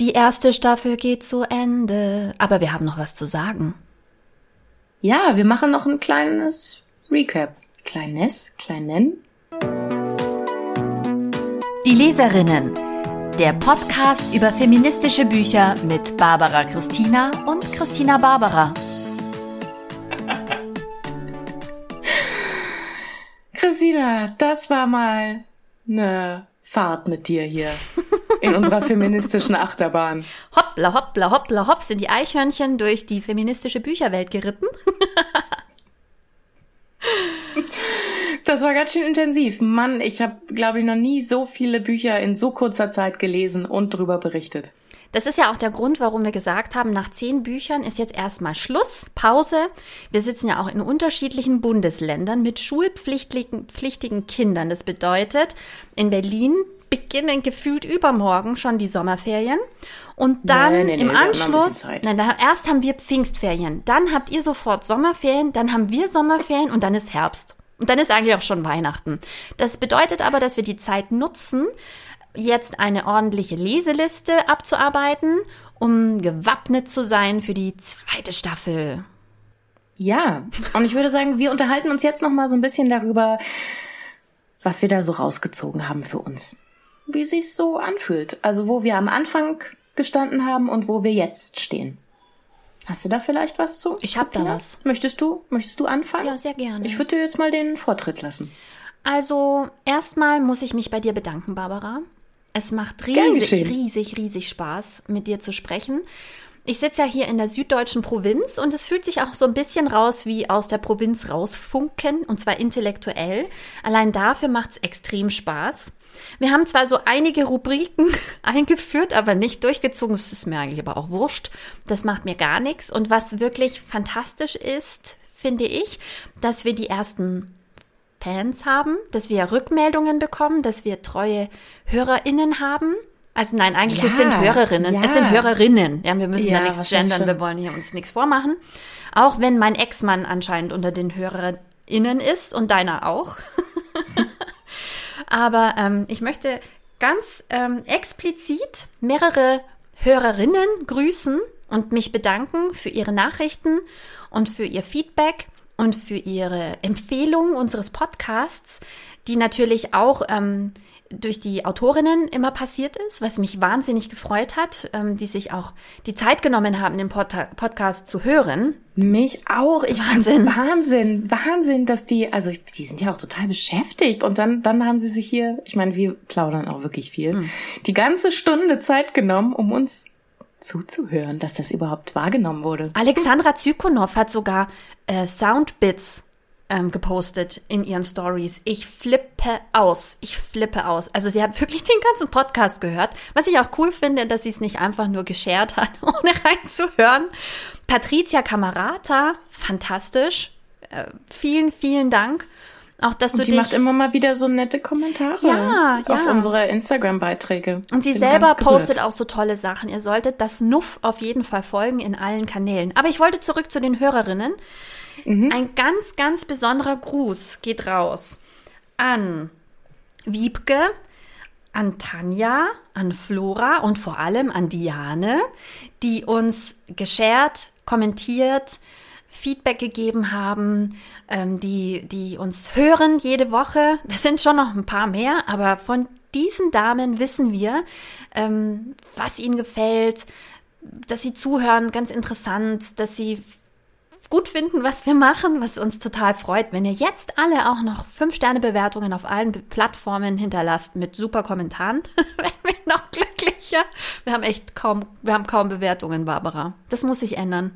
Die erste Staffel geht zu Ende, aber wir haben noch was zu sagen. Ja, wir machen noch ein kleines Recap. Kleines, kleinen. Die Leserinnen. Der Podcast über feministische Bücher mit Barbara Christina und Christina Barbara. Christina, das war mal eine Fahrt mit dir hier in unserer feministischen Achterbahn. Hoppla, hoppla, hoppla, hopp sind die Eichhörnchen durch die feministische Bücherwelt geritten. Das war ganz schön intensiv. Mann, ich habe, glaube ich, noch nie so viele Bücher in so kurzer Zeit gelesen und drüber berichtet. Das ist ja auch der Grund, warum wir gesagt haben, nach zehn Büchern ist jetzt erstmal Schluss, Pause. Wir sitzen ja auch in unterschiedlichen Bundesländern mit schulpflichtigen pflichtigen Kindern. Das bedeutet, in Berlin beginnen gefühlt übermorgen schon die Sommerferien. Und dann nee, nee, im Anschluss, nein, da, erst haben wir Pfingstferien, dann habt ihr sofort Sommerferien, dann haben wir Sommerferien und dann ist Herbst. Und dann ist eigentlich auch schon Weihnachten. Das bedeutet aber, dass wir die Zeit nutzen, jetzt eine ordentliche Leseliste abzuarbeiten, um gewappnet zu sein für die zweite Staffel. Ja, und ich würde sagen, wir unterhalten uns jetzt noch mal so ein bisschen darüber, was wir da so rausgezogen haben für uns. Wie sich's so anfühlt. Also, wo wir am Anfang gestanden haben und wo wir jetzt stehen. Hast du da vielleicht was zu? Ich hab da was. Möchtest du, möchtest du anfangen? Ja, sehr gerne. Ich würde dir jetzt mal den Vortritt lassen. Also, erstmal muss ich mich bei dir bedanken, Barbara. Es macht riesig, riesig, riesig Spaß, mit dir zu sprechen. Ich sitze ja hier in der süddeutschen Provinz und es fühlt sich auch so ein bisschen raus wie aus der Provinz rausfunken und zwar intellektuell. Allein dafür macht es extrem Spaß. Wir haben zwar so einige Rubriken eingeführt, aber nicht durchgezogen. Das ist mir eigentlich aber auch wurscht. Das macht mir gar nichts. Und was wirklich fantastisch ist, finde ich, dass wir die ersten Fans haben, dass wir Rückmeldungen bekommen, dass wir treue HörerInnen haben. Also nein, eigentlich es Ja, sind Hörerinnen. ja. Es sind Hörerinnen. Ja, wir müssen Ja, da nichts gendern, schon. wir wollen hier uns nichts vormachen. Auch wenn mein Ex-Mann anscheinend unter den HörerInnen ist und deiner auch. Aber ähm, ich möchte ganz ähm, explizit mehrere Hörerinnen grüßen und mich bedanken für ihre Nachrichten und für ihr Feedback und für ihre Empfehlung unseres Podcasts, die natürlich auch ähm, durch die Autorinnen immer passiert ist, was mich wahnsinnig gefreut hat, ähm, die sich auch die Zeit genommen haben, den Pod Podcast zu hören. Mich auch. Ich Wahnsinn. Wahnsinn. Wahnsinn, dass die, also die sind ja auch total beschäftigt. Und dann, dann haben sie sich hier, ich meine, wir plaudern auch wirklich viel, Hm. die ganze Stunde Zeit genommen, um uns zuzuhören, dass das überhaupt wahrgenommen wurde. Alexandra Zykonow hat sogar äh, Soundbits ähm, gepostet in ihren Stories. Ich flippe aus. Ich flippe aus. Also sie hat wirklich den ganzen Podcast gehört. Was ich auch cool finde, dass sie es nicht einfach nur geshared hat, ohne reinzuhören. Patricia Camarata, fantastisch. Äh, vielen, vielen Dank. Auch, dass du Und die dich macht immer mal wieder so nette Kommentare Ja, auf ja. unsere Instagram-Beiträge. Und sie Bin selber postet auch so tolle Sachen. Ihr solltet das Nuff auf jeden Fall folgen in allen Kanälen. Aber ich wollte zurück zu den Hörerinnen. Ein ganz, ganz besonderer Gruß geht raus an Wiebke, an Tanja, an Flora und vor allem an Diane, die uns geshared, kommentiert, Feedback gegeben haben, ähm, die, die uns hören jede Woche. Das sind schon noch ein paar mehr, aber von diesen Damen wissen wir, ähm, was ihnen gefällt, dass sie zuhören, ganz interessant, dass sie gut finden, was wir machen, was uns total freut. Wenn ihr jetzt alle auch noch 5-Sterne-Bewertungen auf allen Plattformen hinterlasst mit super Kommentaren, werden wir noch glücklicher. Wir haben echt kaum, wir haben kaum Bewertungen, Barbara. Das muss sich ändern.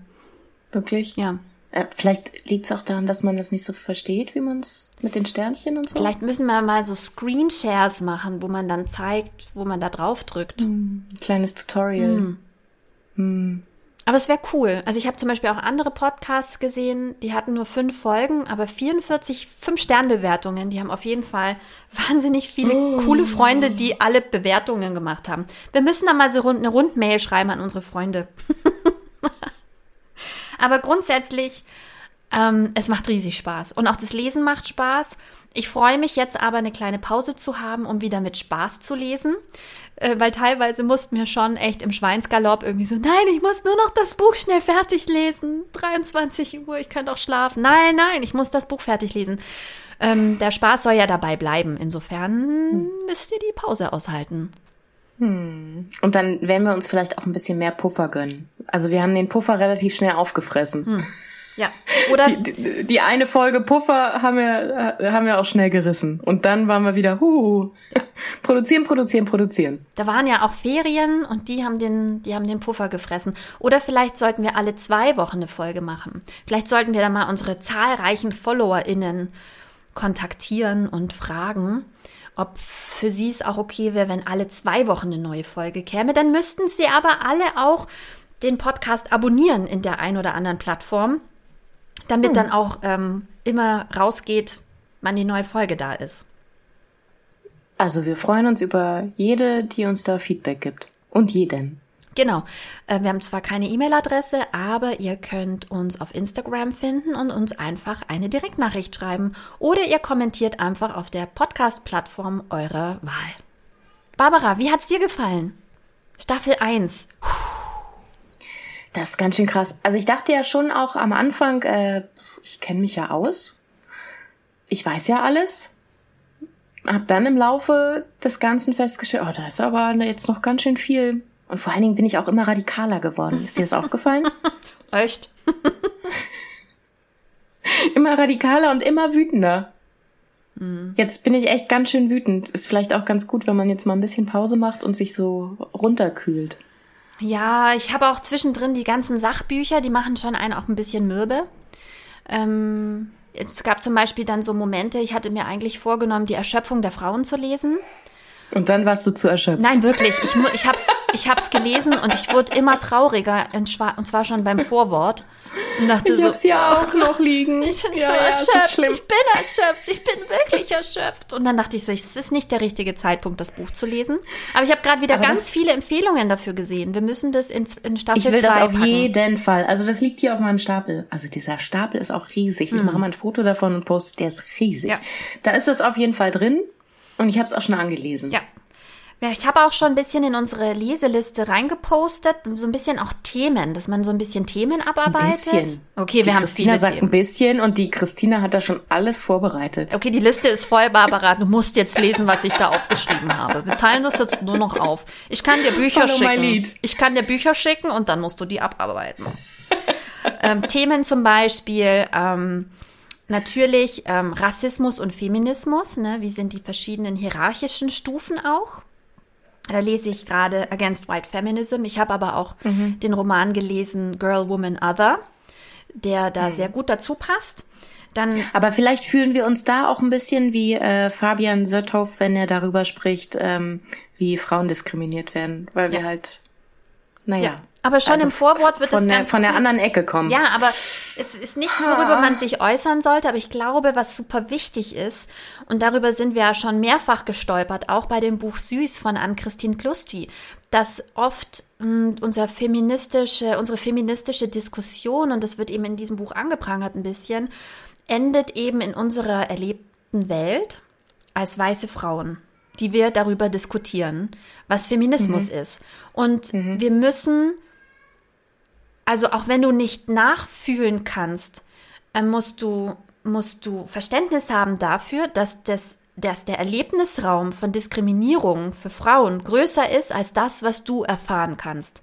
Wirklich? Ja. Äh, vielleicht liegt es auch daran, dass man das nicht so versteht, wie man es mit den Sternchen und so. Vielleicht müssen wir mal so Screenshares machen, wo man dann zeigt, wo man da drauf drückt. Ein kleines Tutorial. Aber es wäre cool. Also ich habe zum Beispiel auch andere Podcasts gesehen, die hatten nur fünf Folgen, aber 44 Fünf-Stern-Bewertungen. Die haben auf jeden Fall wahnsinnig viele coole Freunde, die alle Bewertungen gemacht haben. Wir müssen da mal so rund, eine Rundmail schreiben an unsere Freunde. aber grundsätzlich, ähm, es macht riesig Spaß. Und auch das Lesen macht Spaß. Ich freue mich jetzt aber, eine kleine Pause zu haben, um wieder mit Spaß zu lesen. Äh, weil teilweise mussten wir schon echt im Schweinsgalopp irgendwie so, nein, ich muss nur noch das Buch schnell fertig lesen. 23 Uhr, ich könnte auch schlafen. Nein, nein, ich muss das Buch fertig lesen. Ähm, der Spaß soll ja dabei bleiben. Insofern hm. müsst ihr die Pause aushalten. Hm. Und dann werden wir uns vielleicht auch ein bisschen mehr Puffer gönnen. Also wir haben den Puffer relativ schnell aufgefressen. Hm. Ja. Oder die, die, die, eine Folge Puffer haben wir, haben wir auch schnell gerissen. Und dann waren wir wieder, huh, produzieren, produzieren, produzieren. Da waren ja auch Ferien und die haben den, die haben den Puffer gefressen. Oder vielleicht sollten wir alle zwei Wochen eine Folge machen. Vielleicht sollten wir da mal unsere zahlreichen FollowerInnen kontaktieren und fragen, ob für sie es auch okay wäre, wenn alle zwei Wochen eine neue Folge käme. Dann müssten sie aber alle auch den Podcast abonnieren in der ein oder anderen Plattform damit hm. dann auch ähm, immer rausgeht, wann die neue Folge da ist. Also wir freuen uns über jede, die uns da Feedback gibt. Und jeden. Genau. Äh, wir haben zwar keine E-Mail-Adresse, aber ihr könnt uns auf Instagram finden und uns einfach eine Direktnachricht schreiben. Oder ihr kommentiert einfach auf der Podcast-Plattform eurer Wahl. Barbara, wie hat's dir gefallen? Staffel 1. Puh. Das ist ganz schön krass. Also ich dachte ja schon auch am Anfang, äh, ich kenne mich ja aus. Ich weiß ja alles. Hab dann im Laufe des Ganzen festgestellt, oh, da ist aber jetzt noch ganz schön viel. Und vor allen Dingen bin ich auch immer radikaler geworden. Ist dir das aufgefallen? Echt? immer radikaler und immer wütender. Mhm. Jetzt bin ich echt ganz schön wütend. Ist vielleicht auch ganz gut, wenn man jetzt mal ein bisschen Pause macht und sich so runterkühlt. Ja, ich habe auch zwischendrin die ganzen Sachbücher, die machen schon einen auch ein bisschen mürbe. Ähm, es gab zum Beispiel dann so Momente, ich hatte mir eigentlich vorgenommen, die Erschöpfung der Frauen zu lesen. Und dann warst du zu erschöpft. Nein, wirklich. Ich, ich habe es ich hab's gelesen und ich wurde immer trauriger, und zwar schon beim Vorwort. Und dachte ich so, hab's ja auch noch liegen. Ich bin ja, so ja, erschöpft. Ich bin erschöpft. Ich bin wirklich erschöpft. Und dann dachte ich so, es ist nicht der richtige Zeitpunkt, das Buch zu lesen. Aber ich habe gerade wieder Aber ganz viele Empfehlungen dafür gesehen. Wir müssen das in, in Staffel 2 Ich will das auf packen. jeden Fall. Also das liegt hier auf meinem Stapel. Also dieser Stapel ist auch riesig. Ich hm. mache mal ein Foto davon und poste. Der ist riesig. Ja. Da ist das auf jeden Fall drin. Und ich habe es auch schon angelesen. Ja, ja, ich habe auch schon ein bisschen in unsere Leseliste reingepostet, so ein bisschen auch Themen, dass man so ein bisschen Themen abarbeitet. Ein bisschen. Okay, die wir haben Christina sagt Themen. ein bisschen und die Christina hat da schon alles vorbereitet. Okay, die Liste ist voll, Barbara. Du musst jetzt lesen, was ich da aufgeschrieben habe. Wir teilen das jetzt nur noch auf. Ich kann dir Bücher Follow schicken. Ich kann dir Bücher schicken und dann musst du die abarbeiten. ähm, Themen zum Beispiel. Ähm, Natürlich ähm, Rassismus und Feminismus, ne? wie sind die verschiedenen hierarchischen Stufen auch? Da lese ich gerade Against White Feminism. Ich habe aber auch mhm. den Roman gelesen Girl, Woman, Other, der da mhm. sehr gut dazu passt. Dann, aber vielleicht fühlen wir uns da auch ein bisschen wie äh, Fabian Sötthoff, wenn er darüber spricht, ähm, wie Frauen diskriminiert werden, weil ja. wir halt, naja. Ja. Aber schon also im Vorwort wird es ganz von der anderen Ecke kommen. Ja, aber es ist nichts, worüber man sich äußern sollte. Aber ich glaube, was super wichtig ist, und darüber sind wir ja schon mehrfach gestolpert, auch bei dem Buch Süß von Ann-Christine Klusti, dass oft hm, unser feministische, unsere feministische Diskussion, und das wird eben in diesem Buch angeprangert ein bisschen, endet eben in unserer erlebten Welt als weiße Frauen die wir darüber diskutieren, was Feminismus mhm. ist. Und mhm. wir müssen also auch wenn du nicht nachfühlen kannst, äh, musst du, musst du Verständnis haben dafür, dass, das, dass der Erlebnisraum von Diskriminierung für Frauen größer ist als das, was du erfahren kannst.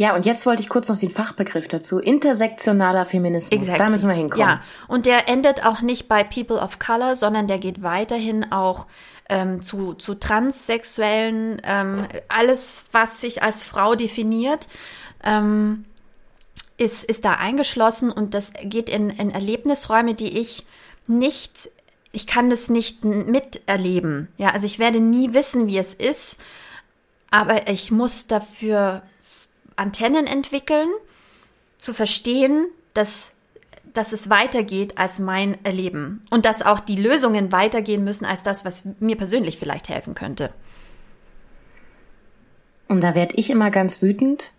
Ja, und jetzt wollte ich kurz noch den Fachbegriff dazu. Intersektionaler Feminismus. Exactly. Da müssen wir hinkommen. Ja, und der endet auch nicht bei People of Color, sondern der geht weiterhin auch ähm, zu, zu transsexuellen, ähm, alles, was sich als Frau definiert. Ähm, ist, ist da eingeschlossen und das geht in, in Erlebnisräume, die ich nicht, ich kann das nicht miterleben. Ja, also ich werde nie wissen, wie es ist, aber ich muss dafür Antennen entwickeln, zu verstehen, dass, dass es weitergeht als mein Erleben und dass auch die Lösungen weitergehen müssen als das, was mir persönlich vielleicht helfen könnte. Und da werde ich immer ganz wütend,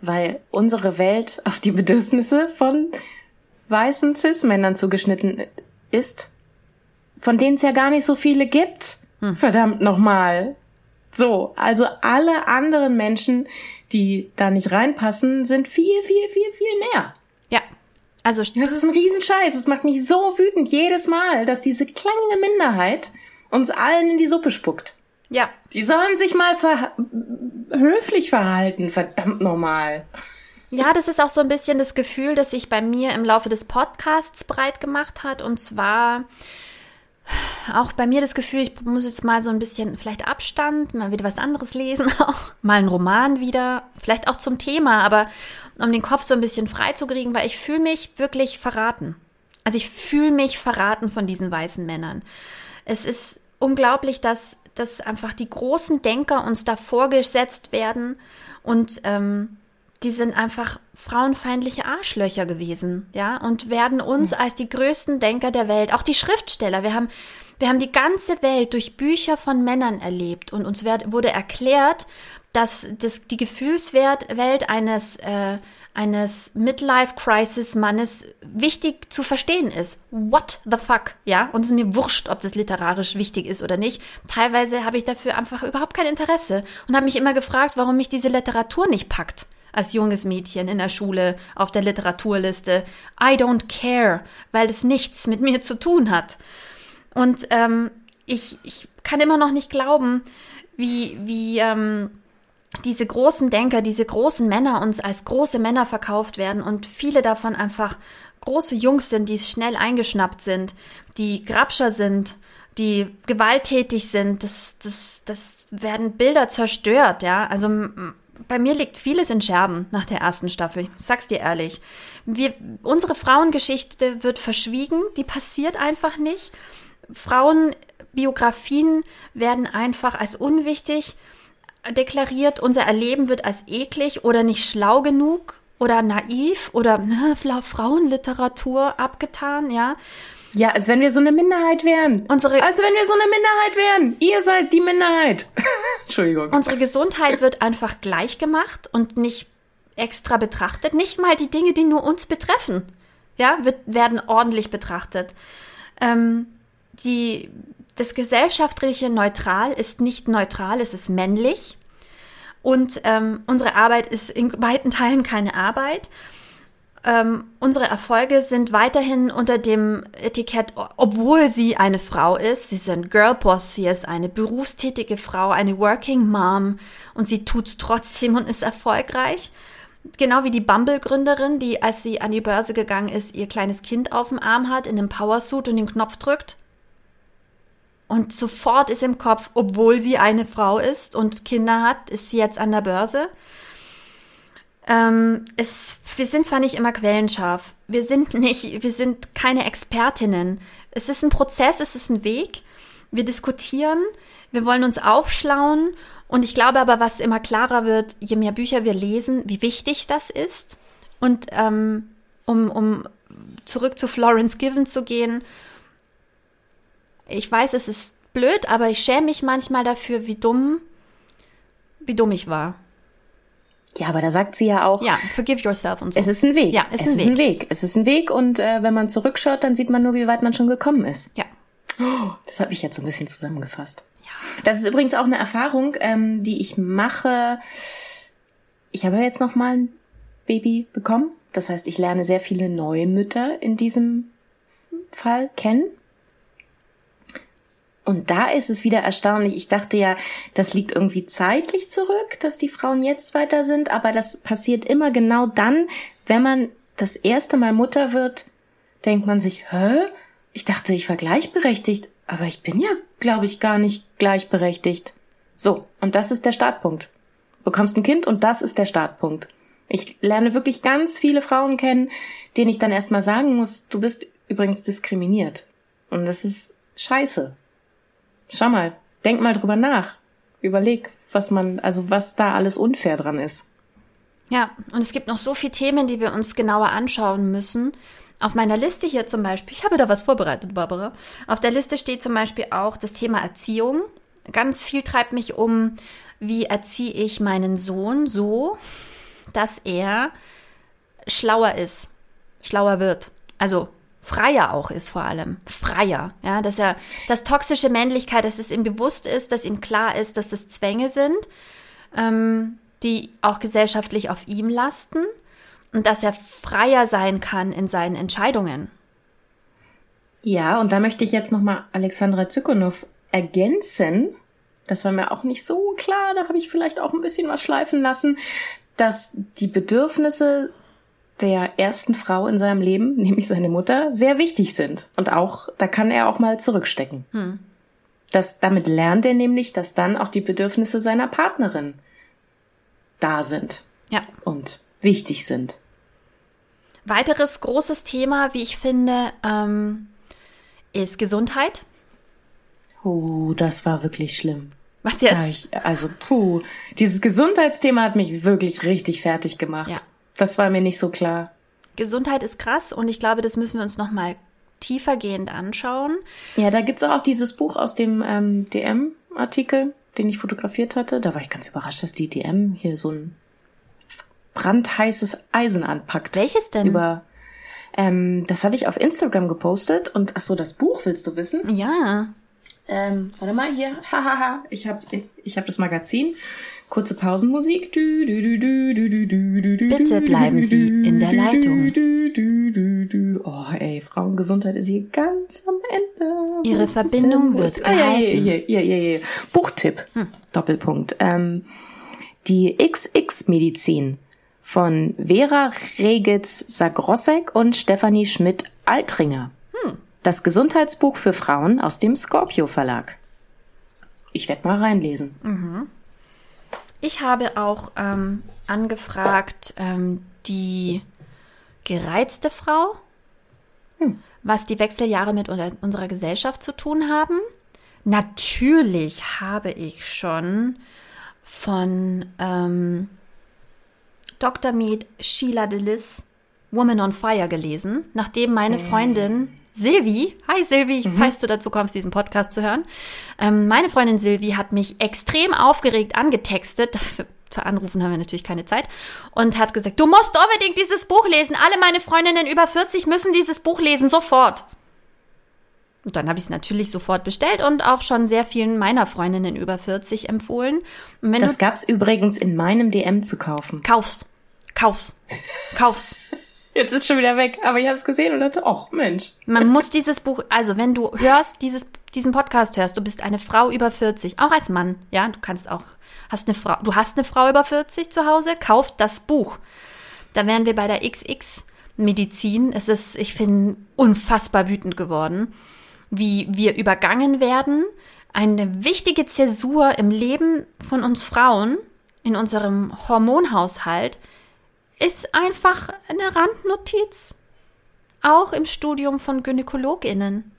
weil unsere Welt auf die Bedürfnisse von weißen Cis-Männern zugeschnitten ist, von denen es ja gar nicht so viele gibt. Hm. Verdammt nochmal. So, also alle anderen Menschen, die da nicht reinpassen, sind viel, viel, viel, viel mehr. Ja. Also das ist ein Riesenscheiß. Es macht mich so wütend jedes Mal, dass diese kleine Minderheit uns allen in die Suppe spuckt. Ja. Die sollen sich mal ver höflich verhalten, verdammt normal. Ja, das ist auch so ein bisschen das Gefühl, das sich bei mir im Laufe des Podcasts breit gemacht hat. Und zwar auch bei mir das Gefühl, ich muss jetzt mal so ein bisschen vielleicht Abstand, mal wieder was anderes lesen, auch mal einen Roman wieder, vielleicht auch zum Thema, aber um den Kopf so ein bisschen frei zu kriegen, weil ich fühle mich wirklich verraten. Also ich fühle mich verraten von diesen weißen Männern. Es ist unglaublich, dass, dass einfach die großen Denker uns da vorgesetzt werden und ähm, die sind einfach frauenfeindliche Arschlöcher gewesen, ja, und werden uns hm. als die größten Denker der Welt, auch die Schriftsteller, wir haben, wir haben die ganze Welt durch Bücher von Männern erlebt und uns werd, wurde erklärt, dass das, die Gefühlswelt eines, äh, eines Midlife-Crisis-Mannes wichtig zu verstehen ist. What the fuck? Ja, und es ist mir wurscht, ob das literarisch wichtig ist oder nicht. Teilweise habe ich dafür einfach überhaupt kein Interesse und habe mich immer gefragt, warum mich diese Literatur nicht packt als junges Mädchen in der Schule auf der Literaturliste. I don't care, weil es nichts mit mir zu tun hat. Und ähm, ich, ich kann immer noch nicht glauben, wie, wie ähm, diese großen Denker, diese großen Männer uns als große Männer verkauft werden und viele davon einfach große Jungs sind, die schnell eingeschnappt sind, die Grabscher sind, die gewalttätig sind. Das, das, das werden Bilder zerstört, ja. Also bei mir liegt vieles in Scherben nach der ersten Staffel. Ich sag's dir ehrlich. Wir, unsere Frauengeschichte wird verschwiegen, die passiert einfach nicht. Frauenbiografien werden einfach als unwichtig deklariert. Unser Erleben wird als eklig oder nicht schlau genug oder naiv oder ne, Frauenliteratur abgetan, ja. Ja, als wenn wir so eine Minderheit wären. Unsere, als wenn wir so eine Minderheit wären. Ihr seid die Minderheit. Entschuldigung. Unsere Gesundheit wird einfach gleich gemacht und nicht extra betrachtet. Nicht mal die Dinge, die nur uns betreffen, ja, wird, werden ordentlich betrachtet. Ähm, die, das gesellschaftliche Neutral ist nicht neutral, es ist männlich. Und ähm, unsere Arbeit ist in weiten Teilen keine Arbeit. Ähm, unsere Erfolge sind weiterhin unter dem Etikett, obwohl sie eine Frau ist. Sie sind Girlboss, sie ist eine berufstätige Frau, eine Working Mom und sie tut's trotzdem und ist erfolgreich. Genau wie die Bumble-Gründerin, die, als sie an die Börse gegangen ist, ihr kleines Kind auf dem Arm hat, in einem Powersuit und den Knopf drückt. Und sofort ist im Kopf, obwohl sie eine Frau ist und Kinder hat, ist sie jetzt an der Börse. Ähm, es, wir sind zwar nicht immer quellenscharf, wir sind nicht, wir sind keine Expertinnen. Es ist ein Prozess, es ist ein Weg. Wir diskutieren, wir wollen uns aufschlauen und ich glaube aber, was immer klarer wird, je mehr Bücher wir lesen, wie wichtig das ist. Und ähm, um, um zurück zu Florence Given zu gehen, ich weiß, es ist blöd, aber ich schäme mich manchmal dafür, wie dumm, wie dumm ich war. Ja, aber da sagt sie ja auch. Ja, forgive yourself und so. Es ist ein Weg. Ja, es, es ist, ein, Weg. Weg. Es ist ein Weg und äh, wenn man zurückschaut, dann sieht man nur, wie weit man schon gekommen ist. Ja. Oh, das habe ich jetzt so ein bisschen zusammengefasst. Ja. Das ist übrigens auch eine Erfahrung, ähm, die ich mache. Ich habe jetzt noch mal ein Baby bekommen. Das heißt, ich lerne sehr viele neue Mütter in diesem Fall kennen. Und da ist es wieder erstaunlich. Ich dachte ja, das liegt irgendwie zeitlich zurück, dass die Frauen jetzt weiter sind, aber das passiert immer genau dann, wenn man das erste Mal Mutter wird, denkt man sich, hä? Ich dachte, ich war gleichberechtigt, aber ich bin ja, glaube ich, gar nicht gleichberechtigt. So, und das ist der Startpunkt. Bekommst ein Kind und das ist der Startpunkt. Ich lerne wirklich ganz viele Frauen kennen, denen ich dann erstmal sagen muss, du bist übrigens diskriminiert. Und das ist scheiße. Schau mal, denk mal drüber nach. Überleg, was man, also was da alles unfair dran ist. Ja, und es gibt noch so viele Themen, die wir uns genauer anschauen müssen. Auf meiner Liste hier zum Beispiel, ich habe da was vorbereitet, Barbara. Auf der Liste steht zum Beispiel auch das Thema Erziehung. Ganz viel treibt mich um, wie erziehe ich meinen Sohn so, dass er schlauer ist, schlauer wird. Also freier auch ist vor allem. Freier. Ja, dass er, dass toxische Männlichkeit, dass es ihm bewusst ist, dass ihm klar ist, dass das Zwänge sind, ähm, die auch gesellschaftlich auf ihm lasten und dass er freier sein kann in seinen Entscheidungen. Ja, und da möchte ich jetzt nochmal Alexandra Zykonow ergänzen. Das war mir auch nicht so klar, da habe ich vielleicht auch ein bisschen was schleifen lassen, dass die Bedürfnisse der ersten Frau in seinem Leben, nämlich seine Mutter, sehr wichtig sind. Und auch, da kann er auch mal zurückstecken. Hm. Das, damit lernt er nämlich, dass dann auch die Bedürfnisse seiner Partnerin da sind. Ja. Und wichtig sind. Weiteres großes Thema, wie ich finde, ähm, ist Gesundheit. Oh, das war wirklich schlimm. Was jetzt? Ich, also, puh, dieses Gesundheitsthema hat mich wirklich richtig fertig gemacht. Ja. Das war mir nicht so klar. Gesundheit ist krass und ich glaube, das müssen wir uns nochmal tiefergehend anschauen. Ja, da gibt's auch dieses Buch aus dem ähm, DM-Artikel, den ich fotografiert hatte. Da war ich ganz überrascht, dass die DM hier so ein brandheißes Eisen anpackt. Welches denn? Über ähm, das hatte ich auf Instagram gepostet und ach so, das Buch willst du wissen? Ja. Ähm, warte mal hier, hahaha, ich habe ich hab das Magazin. Kurze Pausenmusik. Bitte bleiben Sie in der Leitung. Oh, ey, Frauengesundheit ist hier ganz am Ende. Ihre Verbindung wird gehalten. Ah, ja, ja, ja, ja, ja. Buchtipp. Hm. Doppelpunkt. Ähm, die XX-Medizin von Vera Regitz-Sagrossek und Stefanie Schmidt-Altringer. Hm. Das Gesundheitsbuch für Frauen aus dem Scorpio Verlag. Ich werde mal reinlesen. Mhm. Ich habe auch ähm, angefragt, ähm, die gereizte Frau, hm. was die Wechseljahre mit unserer Gesellschaft zu tun haben. Natürlich habe ich schon von ähm, Dr. Med Sheila DeLis Woman on Fire gelesen, nachdem meine Freundin Silvi, hi Silvi, mhm. falls du dazu kommst, diesen Podcast zu hören. Ähm, meine Freundin Silvi hat mich extrem aufgeregt angetextet. Für Anrufen haben wir natürlich keine Zeit. Und hat gesagt, du musst unbedingt dieses Buch lesen. Alle meine Freundinnen über 40 müssen dieses Buch lesen, sofort. Und dann habe ich es natürlich sofort bestellt und auch schon sehr vielen meiner Freundinnen über 40 empfohlen. das gab es übrigens in meinem DM zu kaufen. Kauf's. Kauf's. Kauf's. Jetzt ist schon wieder weg, aber ich habe es gesehen und dachte, ach Mensch. Man muss dieses Buch, also wenn du hörst, dieses, diesen Podcast hörst, du bist eine Frau über 40, auch als Mann, ja, du kannst auch, hast eine Frau, du hast eine Frau über 40 zu Hause, kauf das Buch. Da wären wir bei der XX Medizin. Es ist, ich bin unfassbar wütend geworden, wie wir übergangen werden. Eine wichtige Zäsur im Leben von uns Frauen, in unserem Hormonhaushalt, ist einfach eine Randnotiz. Auch im Studium von GynäkologInnen.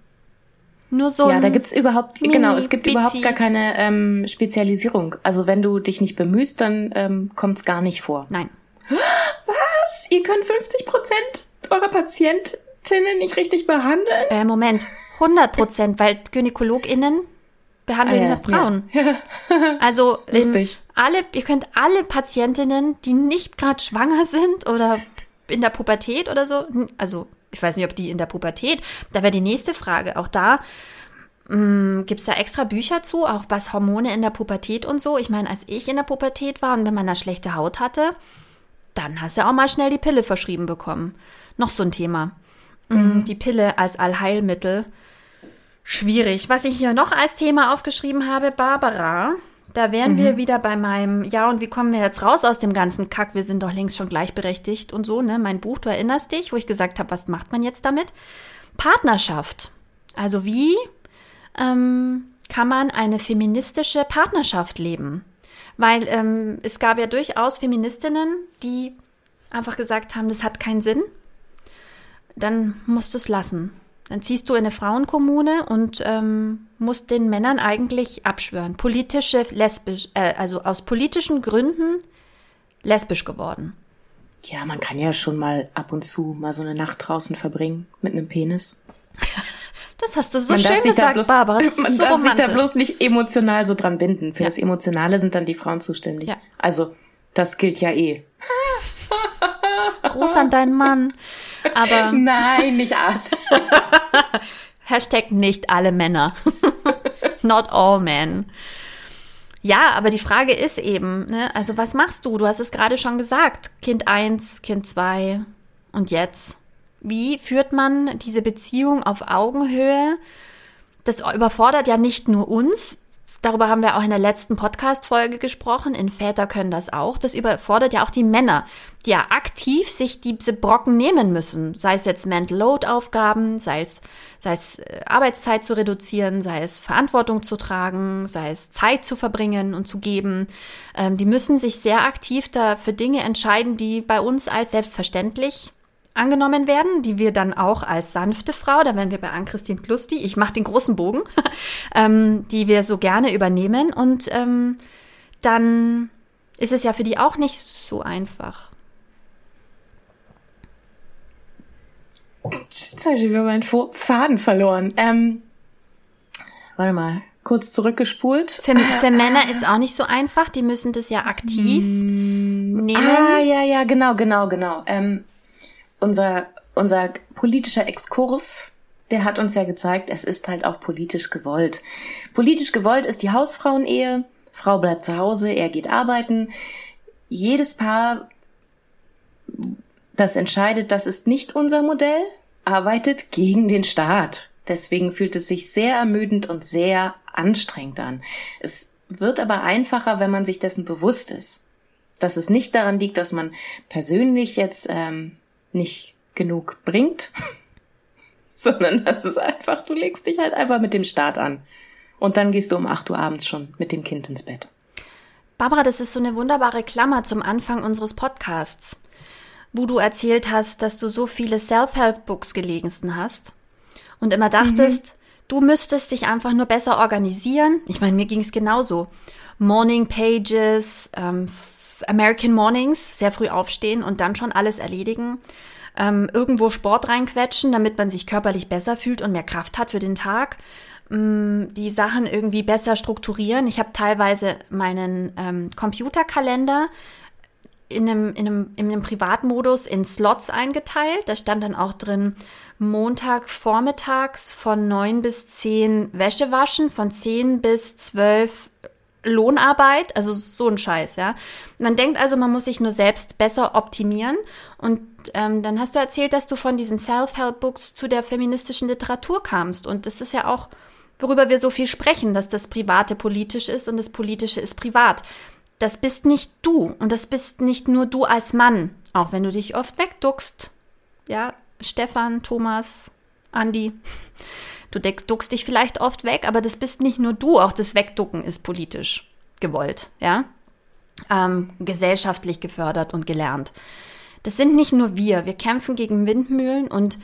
Nur so. Ja, da gibt's überhaupt, genau, es gibt überhaupt gar keine ähm, Spezialisierung. Also wenn du dich nicht bemühst, dann ähm, kommt's gar nicht vor. Nein. Was? Ihr könnt 50 Prozent eurer Patientinnen nicht richtig behandeln? Äh, Moment, 100 Prozent, weil GynäkologInnen behandeln ah, ja, Frauen. Ja. also Lustig. alle, ihr könnt alle Patientinnen, die nicht gerade schwanger sind oder in der Pubertät oder so, also ich weiß nicht, ob die in der Pubertät, da wäre die nächste Frage. Auch da hm, gibt es da extra Bücher zu, auch was Hormone in der Pubertät und so. Ich meine, als ich in der Pubertät war und wenn man da schlechte Haut hatte, dann hast du auch mal schnell die Pille verschrieben bekommen. Noch so ein Thema. Hm, mhm. Die Pille als Allheilmittel schwierig. Was ich hier noch als Thema aufgeschrieben habe, Barbara. Da wären mhm. wir wieder bei meinem, ja, und wie kommen wir jetzt raus aus dem ganzen Kack? Wir sind doch längst schon gleichberechtigt und so, ne? Mein Buch, du erinnerst dich, wo ich gesagt habe, was macht man jetzt damit? Partnerschaft. Also wie ähm, kann man eine feministische Partnerschaft leben? Weil ähm, es gab ja durchaus Feministinnen, die einfach gesagt haben, das hat keinen Sinn. Dann musst du es lassen. Dann ziehst du in eine Frauenkommune und ähm, musst den Männern eigentlich abschwören. Politische, lesbisch, äh, also aus politischen Gründen lesbisch geworden. Ja, man kann ja schon mal ab und zu mal so eine Nacht draußen verbringen mit einem Penis. Das hast du so man schön gesagt, bloß, Barbara. Das man so darf romantisch. sich da bloß nicht emotional so dran binden. Für ja. das Emotionale sind dann die Frauen zuständig. Ja. Also, das gilt ja eh. Gruß an deinen Mann. Aber Nein, nicht alle. Hashtag nicht alle Männer. Not all men. Ja, aber die Frage ist eben, ne, also was machst du? Du hast es gerade schon gesagt. Kind 1, Kind 2 und jetzt. Wie führt man diese Beziehung auf Augenhöhe? Das überfordert ja nicht nur uns, Darüber haben wir auch in der letzten Podcast-Folge gesprochen. In Väter können das auch. Das überfordert ja auch die Männer, die ja aktiv sich diese Brocken nehmen müssen. Sei es jetzt Mental Load-Aufgaben, sei es, sei es äh, Arbeitszeit zu reduzieren, sei es Verantwortung zu tragen, sei es Zeit zu verbringen und zu geben. Ähm, die müssen sich sehr aktiv da für Dinge entscheiden, die bei uns als selbstverständlich angenommen werden, die wir dann auch als sanfte Frau, da wären wir bei Ann-Christine Klusti, ich mache den großen Bogen, ähm, die wir so gerne übernehmen und ähm, dann ist es ja für die auch nicht so einfach. Jetzt habe ich wieder meinen Faden verloren. Ähm, warte mal, kurz zurückgespult. Für, für Männer ist auch nicht so einfach. Die müssen das ja aktiv mm, nehmen. Ah, ja, ja, genau, genau, genau. Ähm, unser, unser politischer Exkurs, der hat uns ja gezeigt, es ist halt auch politisch gewollt. Politisch gewollt ist die Hausfrauenehe. Frau bleibt zu Hause, er geht arbeiten. Jedes Paar, das entscheidet, das ist nicht unser Modell, arbeitet gegen den Staat. Deswegen fühlt es sich sehr ermüdend und sehr anstrengend an. Es wird aber einfacher, wenn man sich dessen bewusst ist. Dass es nicht daran liegt, dass man persönlich jetzt ähm, nicht genug bringt, sondern das ist einfach, du legst dich halt einfach mit dem Start an. Und dann gehst du um 8 Uhr abends schon mit dem Kind ins Bett. Barbara, das ist so eine wunderbare Klammer zum Anfang unseres Podcasts, wo du erzählt hast, dass du so viele Self-Help-Books gelesen hast und immer dachtest, mhm. du müsstest dich einfach nur besser organisieren. Ich meine, mir ging es genauso. Morning Pages, ähm, American Mornings, sehr früh aufstehen und dann schon alles erledigen. Ähm, irgendwo Sport reinquetschen, damit man sich körperlich besser fühlt und mehr Kraft hat für den Tag. Ähm, die Sachen irgendwie besser strukturieren. Ich habe teilweise meinen ähm, Computerkalender in einem, in, einem, in einem Privatmodus in Slots eingeteilt. Da stand dann auch drin, Montag vormittags von 9 bis 10 Wäsche waschen, von 10 bis 12 Lohnarbeit, also so ein Scheiß, ja. Man denkt also, man muss sich nur selbst besser optimieren. Und ähm, dann hast du erzählt, dass du von diesen Self-Help-Books zu der feministischen Literatur kamst. Und das ist ja auch, worüber wir so viel sprechen, dass das Private politisch ist und das Politische ist privat. Das bist nicht du und das bist nicht nur du als Mann, auch wenn du dich oft wegduckst. Ja, Stefan, Thomas, Andi. Du duckst dich vielleicht oft weg, aber das bist nicht nur du, auch das Wegducken ist politisch gewollt, ja? Ähm, gesellschaftlich gefördert und gelernt. Das sind nicht nur wir, wir kämpfen gegen Windmühlen und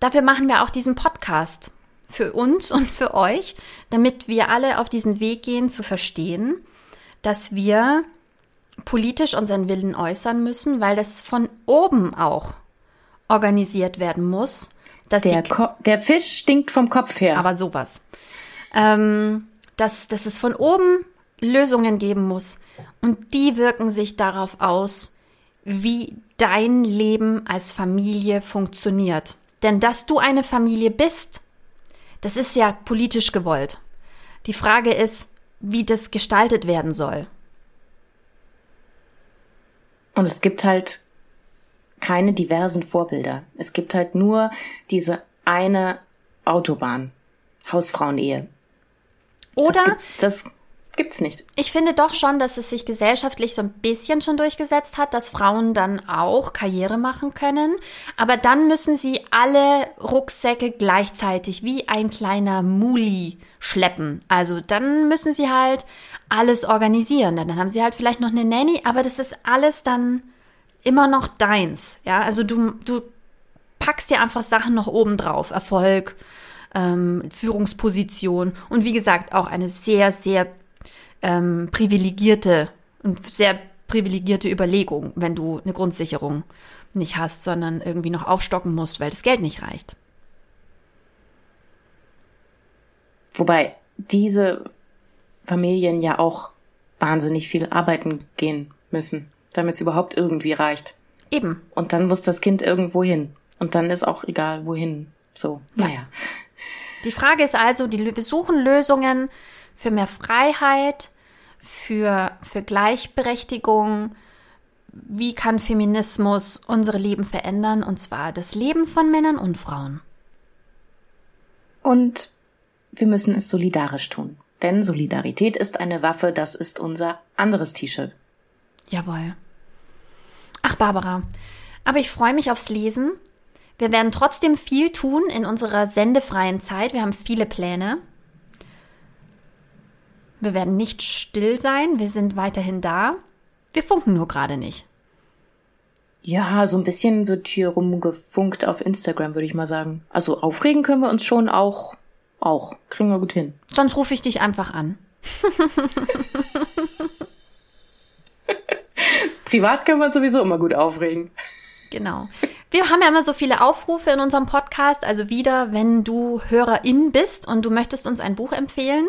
dafür machen wir auch diesen Podcast. Für uns und für euch, damit wir alle auf diesen Weg gehen zu verstehen, dass wir politisch unseren Willen äußern müssen, weil das von oben auch organisiert werden muss dass der, die, der Fisch stinkt vom Kopf her. Aber sowas. Ähm, dass, dass es von oben Lösungen geben muss. Und die wirken sich darauf aus, wie dein Leben als Familie funktioniert. Denn dass du eine Familie bist, das ist ja politisch gewollt. Die Frage ist, wie das gestaltet werden soll. Und es gibt halt keine diversen Vorbilder. Es gibt halt nur diese eine Autobahn. Hausfrauenehe. Oder? Das, gibt, das gibt's nicht. Ich finde doch schon, dass es sich gesellschaftlich so ein bisschen schon durchgesetzt hat, dass Frauen dann auch Karriere machen können. Aber dann müssen sie alle Rucksäcke gleichzeitig wie ein kleiner Muli schleppen. Also dann müssen sie halt alles organisieren. Dann haben sie halt vielleicht noch eine Nanny, aber das ist alles dann immer noch deins. Ja, also du, du packst dir einfach Sachen noch oben drauf. Erfolg, ähm, Führungsposition und wie gesagt auch eine sehr, sehr ähm, privilegierte und sehr privilegierte Überlegung, wenn du eine Grundsicherung nicht hast, sondern irgendwie noch aufstocken musst, weil das Geld nicht reicht. Wobei diese Familien ja auch wahnsinnig viel arbeiten gehen müssen damit es überhaupt irgendwie reicht. Eben. Und dann muss das Kind irgendwo hin. Und dann ist auch egal, wohin. So, ja. naja. Die Frage ist also, die, wir suchen Lösungen für mehr Freiheit, für, für Gleichberechtigung. Wie kann Feminismus unsere Leben verändern? Und zwar das Leben von Männern und Frauen. Und wir müssen es solidarisch tun. Denn Solidarität ist eine Waffe, das ist unser anderes T-Shirt. Jawohl. Ach, Barbara, aber ich freue mich aufs Lesen. Wir werden trotzdem viel tun in unserer sendefreien Zeit. Wir haben viele Pläne. Wir werden nicht still sein. Wir sind weiterhin da. Wir funken nur gerade nicht. Ja, so ein bisschen wird hier rumgefunkt auf Instagram, würde ich mal sagen. Also aufregen können wir uns schon auch. Auch. Kriegen wir gut hin. Sonst rufe ich dich einfach an. Privat können wir uns sowieso immer gut aufregen. Genau. Wir haben ja immer so viele Aufrufe in unserem Podcast. Also wieder, wenn du Hörerin bist und du möchtest uns ein Buch empfehlen,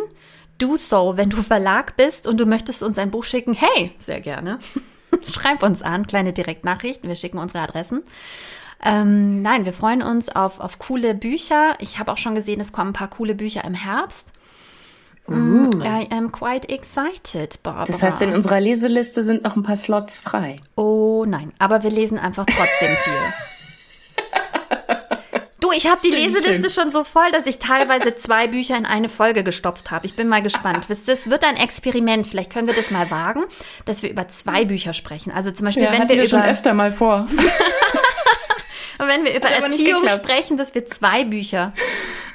do so. Wenn du Verlag bist und du möchtest uns ein Buch schicken, hey, sehr gerne. Schreib uns an, kleine Direktnachrichten. Wir schicken unsere Adressen. Ähm, nein, wir freuen uns auf, auf coole Bücher. Ich habe auch schon gesehen, es kommen ein paar coole Bücher im Herbst. Uh. I am quite excited, Barbara. Das heißt, in unserer Leseliste sind noch ein paar Slots frei. Oh nein, aber wir lesen einfach trotzdem viel. Du, ich habe die Leseliste schon so voll, dass ich teilweise zwei Bücher in eine Folge gestopft habe. Ich bin mal gespannt. Das wird ein Experiment. Vielleicht können wir das mal wagen, dass wir über zwei Bücher sprechen. Also zum Beispiel, ja, wenn wir, wir über schon öfter mal vor. Und wenn wir über Erziehung sprechen, dass wir zwei Bücher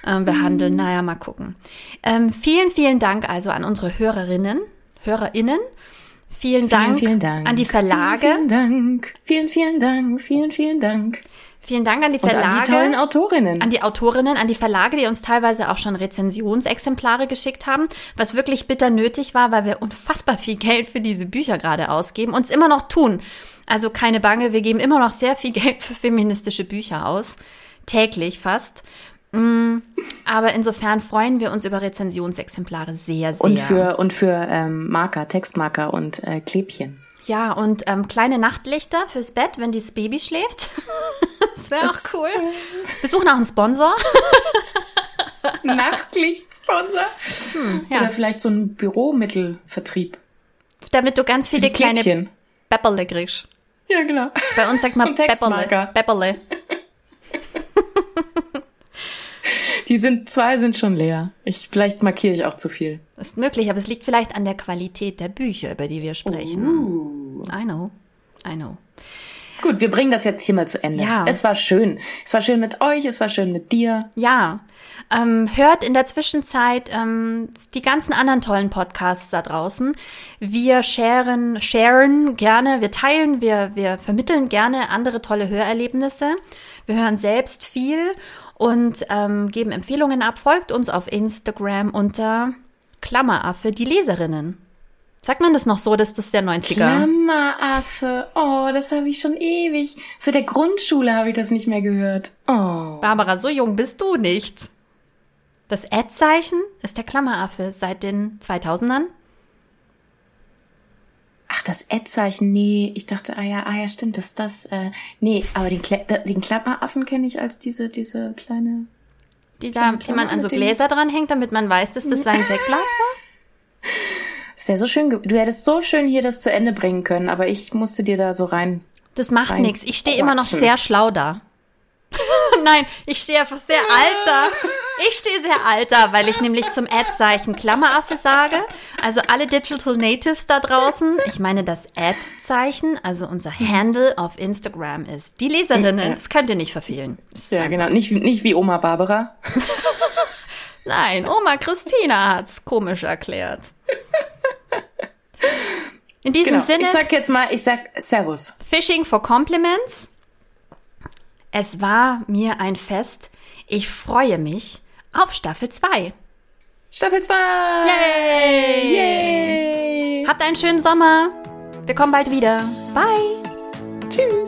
äh, behandeln. Naja, mal gucken. Ähm, vielen, vielen Dank also an unsere Hörerinnen, HörerInnen. Vielen, vielen Dank, vielen Dank an die Verlage. Vielen, vielen Dank. Vielen, vielen Dank. Vielen, vielen Dank. Vielen Dank an die Verlage. Und an die tollen Autorinnen. An die Autorinnen, an die Verlage, die uns teilweise auch schon Rezensionsexemplare geschickt haben, was wirklich bitter nötig war, weil wir unfassbar viel Geld für diese Bücher gerade ausgeben und es immer noch tun. Also keine Bange, wir geben immer noch sehr viel Geld für feministische Bücher aus. Täglich fast. Aber insofern freuen wir uns über Rezensionsexemplare sehr, sehr. Und für, und für ähm, Marker, Textmarker und äh, Klebchen. Ja, und ähm, kleine Nachtlichter fürs Bett, wenn das Baby schläft. das wäre auch cool. Wir suchen auch einen Sponsor. Nachtlichtsponsor. Hm, ja. Oder vielleicht so ein Büromittelvertrieb. Damit du ganz viele kleine Pepperle kriegst. Ja, genau. Bei uns sagt man Pepperle. Pepperle. Die sind, zwei sind schon leer. Ich, vielleicht markiere ich auch zu viel. Ist möglich, aber es liegt vielleicht an der Qualität der Bücher, über die wir sprechen. Uh. I know. I know. Gut, wir bringen das jetzt hier mal zu Ende. Ja. Es war schön. Es war schön mit euch, es war schön mit dir. Ja. Ähm, hört in der Zwischenzeit ähm, die ganzen anderen tollen Podcasts da draußen. Wir sharen, sharen gerne, wir teilen, wir, wir vermitteln gerne andere tolle Hörerlebnisse. Wir hören selbst viel und ähm, geben Empfehlungen ab. Folgt uns auf Instagram unter Klammeraffe, die Leserinnen. Sagt man das noch so, dass das der 90er? Klammeraffe. Oh, das habe ich schon ewig. Seit der Grundschule habe ich das nicht mehr gehört. Oh. Barbara, so jung bist du nicht. Das Ad-Zeichen ist der Klammeraffe seit den 2000ern. Ach, das Ad-Zeichen, nee, ich dachte, ah ja, ah ja, stimmt, das das, äh, nee, aber den, Kle den Klammeraffen kenne ich als diese, diese kleine... Die da, die man an so Gläser dran hängt, damit man weiß, dass das sein Sektglas war? Es wäre so schön, du hättest so schön hier das zu Ende bringen können, aber ich musste dir da so rein. Das macht nichts. Ich stehe immer noch sehr schlau da. Nein, ich stehe einfach sehr alter. Ich stehe sehr alter, weil ich nämlich zum Ad-Zeichen Klammeraffe sage. Also alle Digital Natives da draußen, ich meine das Ad-Zeichen, also unser Handle auf Instagram ist die Leserinnen. Das könnt ihr nicht verfehlen. Ja, genau. Nicht, nicht wie Oma Barbara. Nein, Oma Christina hat's komisch erklärt. In diesem genau. Sinne. Ich sag jetzt mal, ich sag Servus. Fishing for Compliments. Es war mir ein Fest. Ich freue mich auf Staffel 2. Staffel 2! Yay! Yay! Habt einen schönen Sommer. Wir kommen bald wieder. Bye! Tschüss!